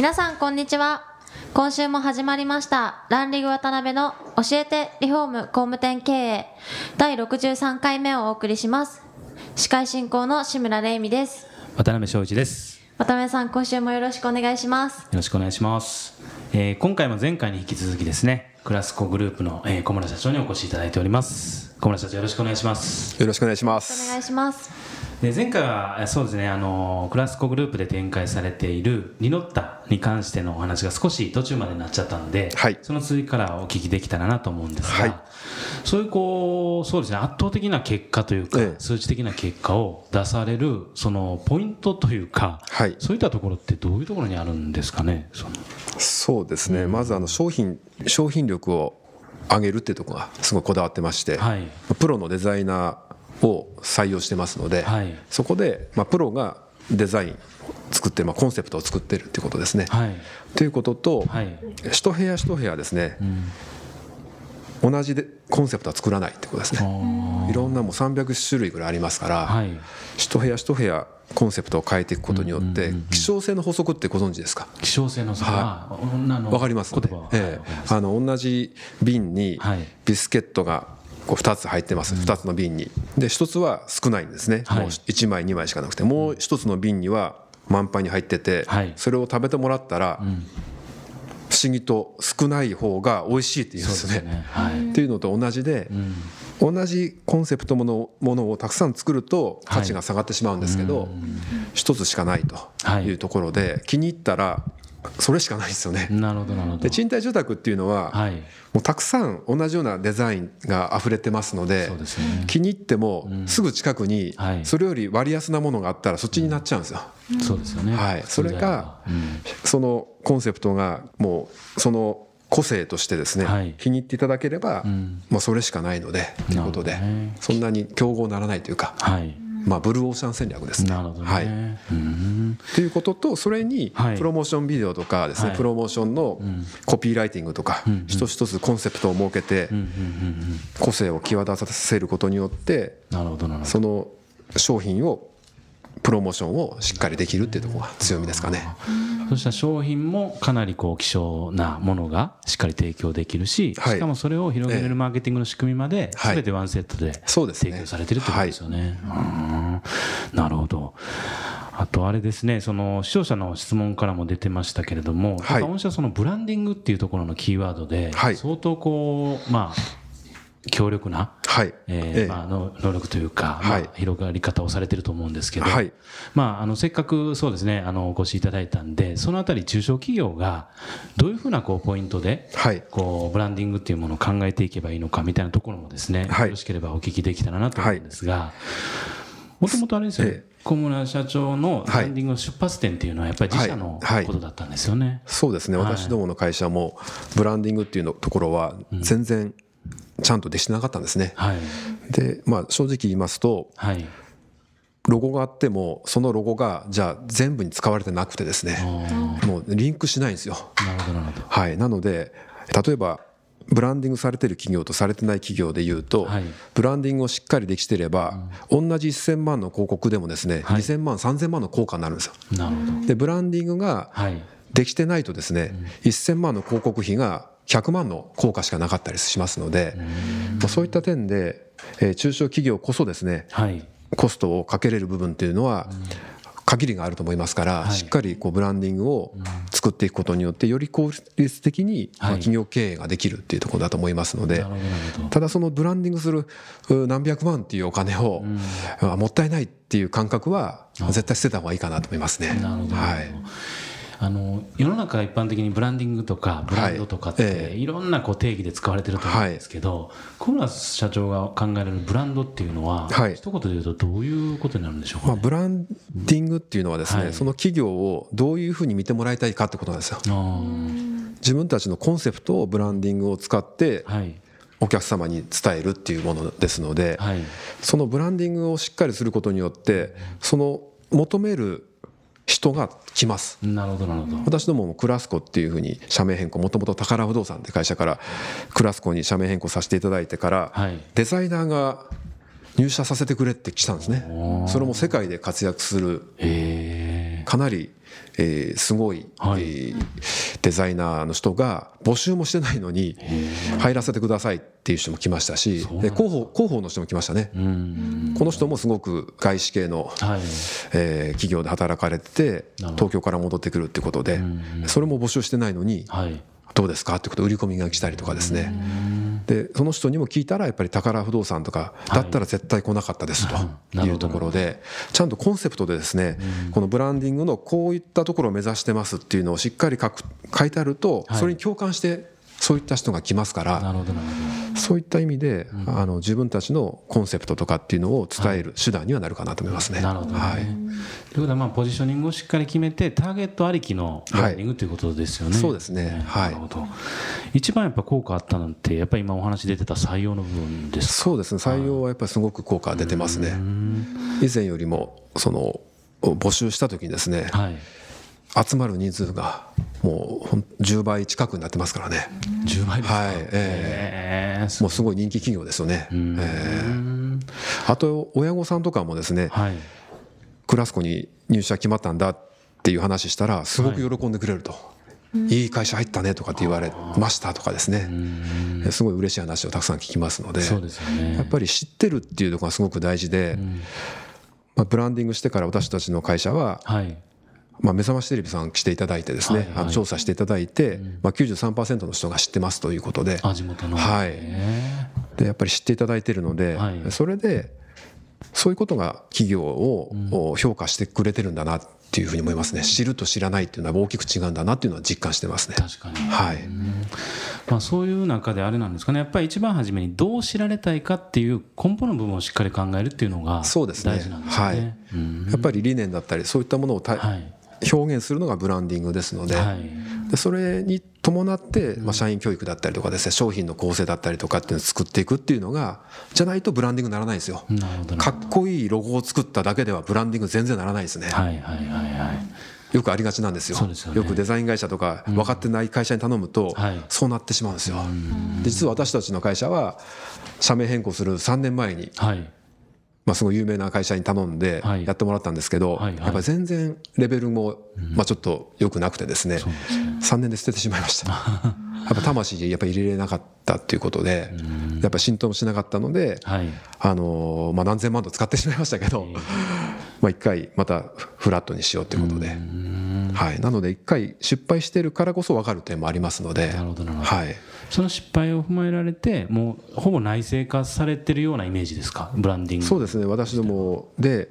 皆さんこんにちは。今週も始まりましたランリグ渡辺の教えてリフォーム工務店経営第63回目をお送りします。司会進行の志村玲美です。渡辺翔一です。渡辺さん今週もよろしくお願いします。よろしくお願いします、えー、今回も前回に引き続きですねクラスコグループの、えー、小村社長にお越しいただいております。小村社長よろしくお願いします。よろしくお願いします。お願いしますで前回はそうですねあのクラスコグループで展開されているニノッタに関してのお話が少し途中までになっちゃったので、はい、その続きからお聞きできたらなと思うんですが、はい、そういうこうそうですね圧倒的な結果というか、ええ、数値的な結果を出されるそのポイントというか、はい、そういったところってどういうところにあるんですかね？そうですね、うん、まずあの商品商品力を上げるっていうところがすごいこだわってまして、はい、プロのデザイナーを採用してますので、はい、そこで、まあ、プロがデザイン作って、まあ、コンセプトを作ってるっていうことですね。はい、ということと、はい、一部屋一部屋ですね、うん、同じでコンセプトは作らないってことですね。いろんなもう300種類ぐらいありますから、はい、一部屋一部屋コンセプトを変えていくことによって、希少性の法則ってご存知ですか？希少性の法則はわかりますね、ええ、あの同じ瓶にビスケットがこう2つ入ってます、2つの瓶に。で1つは少ないんですね、もう1枚2枚しかなくて。もう1つの瓶には満杯に入ってて、それを食べてもらったら、不思議と少ない方が美味しいって言うんですよね。っていうのと同じで、同じコンセプトものものをたくさん作ると価値が下がってしまうんですけど、一つしかないというところで気に入ったらそれしかないですよね。なるほどなるほど。で賃貸住宅っていうのは、はい、もうたくさん同じようなデザインが溢れてますので、ね、気に入ってもすぐ近くにそれより割安なものがあったらそっちになっちゃうんですよ。うん、そうですよね。はい。それが、うん、そのコンセプトがもうその個性としてですね、はい、気に入っていただければ、うん、もうそれしかないのでということで、ね、そんなに競合ならないというか。はいまあ、ブルーオーシャン戦略ですね。なるほど、ね、はい。っていうこととそれにプロモーションビデオとかですね、はい、プロモーションのコピーライティングとか、一つ一つコンセプトを設けて個性を際立たせることによってその商品をプロモーションをしっかりできるっていうところが強みですかね。そした商品もかなりこう希少なものがしっかり提供できるし、はい、しかもそれを広げれるマーケティングの仕組みまで全てワンセットで提供されてるってことですよね。はい、なるほど。あとあれですね、その視聴者の質問からも出てましたけれども、はい、御社そのブランディングっていうところのキーワードで、相当こう、まあ、強力な、はい。えーまあ、の能力というか、まあ、広がり方をされてると思うんですけど、はい、まあ、あのせっかくそうですねあのお越しいただいたんでそのあたり中小企業がどういうふうなこうポイントで、はい、こうブランディングっていうものを考えていけばいいのかみたいなところもですね、はい、よろしければお聞きできたらなと思うんですがもともとあれですよ、ね、小村社長のブランディングの出発点っていうのはやっぱり自社のことだったんですよね、そうですね。私どもの会社もブランディングっていうのところは全然、うんちゃんとできてなかったんですね。はい、で、まあ、正直言いますと、はい、ロゴがあってもそのロゴがじゃあ全部に使われてなくてですね。もうリンクしないんですよ。なるほどなるほど。はい、なので例えばブランディングされてる企業とされてない企業でいうと、はい、ブランディングをしっかりできてれば、うん、同じ1000万の広告でもですね、はい、2000万3000万の効果になるんですよ。なるほど。でブランディングができてないとですね、うん、1000万の広告費が100万の効果しかなかったりしますので、まあ、そういった点で、えー、中小企業こそですね、はい、コストをかけれる部分っていうのは、限りがあると思いますから、はい、しっかりこうブランディングを作っていくことによってより効率的に企業経営ができるっていうところだと思いますので、ただそのブランディングする何百万っていうお金を、もったいないっていう感覚は絶対捨てた方がいいかなと思いますね。はいあの世の中一般的にブランディングとかブランドとかって、はいえ。ー、いろんなこう定義で使われてると思うんですけど、はい、小村社長が考えられるブランドっていうのは、はい、一言で言うとどういうことになるんでしょうか、ね、まあ、ブランディングっていうのはですね、はい、その企業をどういうふうに見てもらいたいかってことなんですよ。自分たちのコンセプトをブランディングを使って、お客様に伝えるっていうものですので、そのブランディングをしっかりすることによってその求める人が来ます。なるほどなるほど。私どももクラスコっていうふうに社名変更もともと宝不動産って会社からクラスコに社名変更させていただいてから、はい、デザイナーが入社させてくれって来たんですね。それも世界で活躍するかなりえー、すごい、はい、えー、デザイナーの人が募集もしてないのに入らせてくださいっていう人も来ましたしで広報広報の人も来ましたね。この人もすごく外資系の、はい、えー、企業で働かれてて東京から戻ってくるってことでそれも募集してないのに、はい、どうですか？ってこと売り込みが来たりとかですね。でその人にも聞いたらやっぱり宝不動産とかだったら絶対来なかったですというところでちゃんとコンセプトでですねこのブランディングのこういったところを目指してますっていうのをしっかり書く書いてあるとそれに共感してそういった人が来ますからそういった意味で、あの自分たちのコンセプトとかっていうのを伝える手段にはなるかなと思いますね。なるほど、ね、はい、ということはまあポジショニングをしっかり決めてターゲットありきのブランディングということですよね。そうですね、はい、なるほど。一番やっぱ効果あったなんてやっぱり今お話出てた採用の部分ですそうですね。採用はやっぱりすごく効果出てますね。以前よりもその募集した時にですね、はい集まる人数がもう10倍近くになってますからね。10倍ですか。はいえー、もうすごい人気企業ですよね、えー、あと親御さんとかもですね、はい、クラスコに入社決まったんだっていう話したらすごく喜んでくれると、はい、いい会社入ったねとかって言われましたとかですね。すごい嬉しい話をたくさん聞きますのでそうですよ、ね、やっぱり知ってるっていうところがすごく大事で、まあ、ブランディングしてから私たちの会社は、はいまあ、目覚ましテレビさん来ていただいてですね、あの調査していただいて、うん。まあ、93%の人が知ってますということであ地元の。はい。でやっぱり知っていただいているので、はい、それでそういうことが企業を評価してくれてるんだなっていうふうに思いますね。知ると知らないっていうのは大きく違うんだなっていうのは実感してますね。確かに、はい。まあ、そういう中であれなんですかね。やっぱり一番初めにどう知られたいかっていう根本の部分をしっかり考えるっていうのが大事なんですね、ね、はい、やっぱり理念だったりそういったものを、はい表現するのがブランディングですのではい、でそれに伴って、まあ、社員教育だったりとかですね商品の構成だったりとかっていうのを作っていくっていうのがじゃないとブランディングにならないんですよ。かっこいいロゴを作っただけではブランディング全然ならないですね。はいはいはいはい。よくありがちなんですよ、ね、よくデザイン会社とか分かってない会社に頼むと、そうなってしまうんですよ。で実は私たちの会社は社名変更する3年前に、はいまあ、すごい有名な会社に頼んでやってもらったんですけど、はいはい。はい、やっぱり全然レベルも、まあ、ちょっと良くなくてですね,、うん、3年で捨ててしまいました。やっぱ魂やっぱ入れれなかったっていうことで、やっぱ浸透もしなかったので、はい、あのまあ、何千万と使ってしまいましたけど、まあ、一回またフラットにしようということで。はい、なので一回失敗してるからこそ分かる点もありますので。なるほどなるほど、はい、その失敗を踏まえられてもうほぼ内製化されてるようなイメージですか？ブランディング。そうですね。私どもで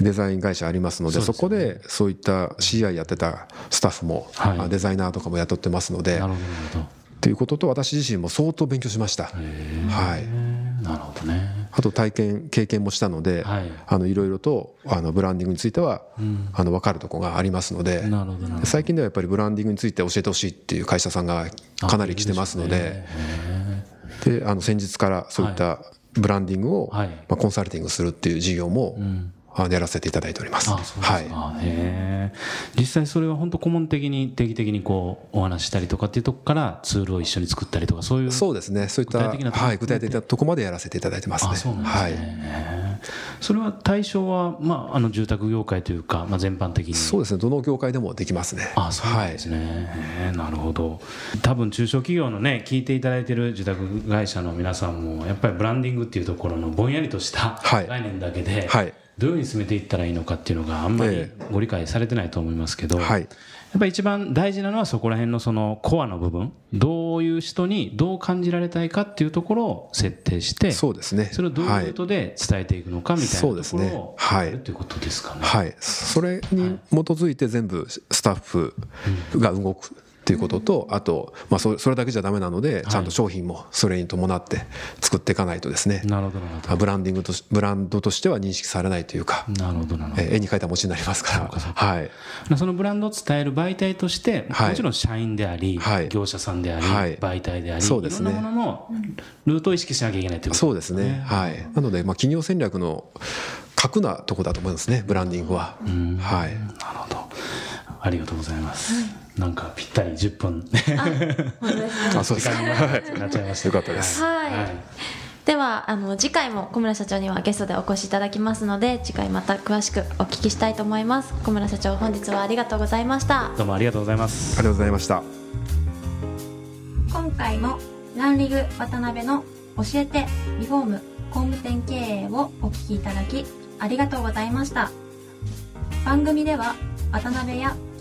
デザイン会社ありますのでそこでそういった CI やってたスタッフも、はい、デザイナーとかも雇ってますのでということと私自身も相当勉強しました。はいなるほどね。あと体験経験もしたので、はい、あのいろいろとあのブランディングについては、うん、あの分かるところがありますので最近ではやっぱりブランディングについて教えてほしいっていう会社さんがかなり来てますのでであの先日からそういったブランディングを、まあ、コンサルティングするっていう事業も、うんやらせていただいております。あそうですか、はい、実際それは本当顧問的に定期的にこうお話したりとかっていうとこからツールを一緒に作ったりとかそういうそうですね。そういった具体的なはい、具体的なとこまでやらせていただいてますね。そうなんですね、はい、それは対象は、まあ、あの住宅業界というか、まあ、全般的に。そうですね。どの業界でもできますね。あそうですね、はい、なるほど。多分中小企業のね聞いていただいている住宅会社の皆さんもやっぱりブランディングっていうところのぼんやりとした概念だけで、はい、はいどういうふうに進めていったらいいのかっていうのがあんまりご理解されてないと思いますけど、はい、やっぱり一番大事なのはそこら辺のそのコアの部分どういう人にどう感じられたいかっていうところを設定してそうですね。それをどういうことで伝えていくくのかみたいなところをはい、ということですかね。はい、それに基づいて全部スタッフが動くっていうことと、あと、まあ、それだけじゃだめなので、ちゃんと商品もそれに伴って作っていかないとですね、なるほどブランディングとブランドとしては認識されないというか、なるほどなるほど。絵に描いた餅になりますから、はい、そのブランドを伝える媒体として、もちろん社員であり、業者さんであり、媒体であり、そうですね、いろんなもののルートを意識しなきゃいけないということですね。そうですね。はい、なので、まあ、企業戦略の核なとこだと思いますね、ブランディングは。はい、なるほど。ありがとうございます。なんかぴったり10分。あ、そうですか。なっちゃいました。よかったです。はい。ではあの次回も小村社長にはゲストでお越しいただきますので次回また詳しくお聞きしたいと思います小村社長本日はありがとうございましたどうもありがとうございますありがとうございました今回もランリグ渡辺の教えてリフォーム工務店経営をお聞きいただきありがとうございました番組では渡辺や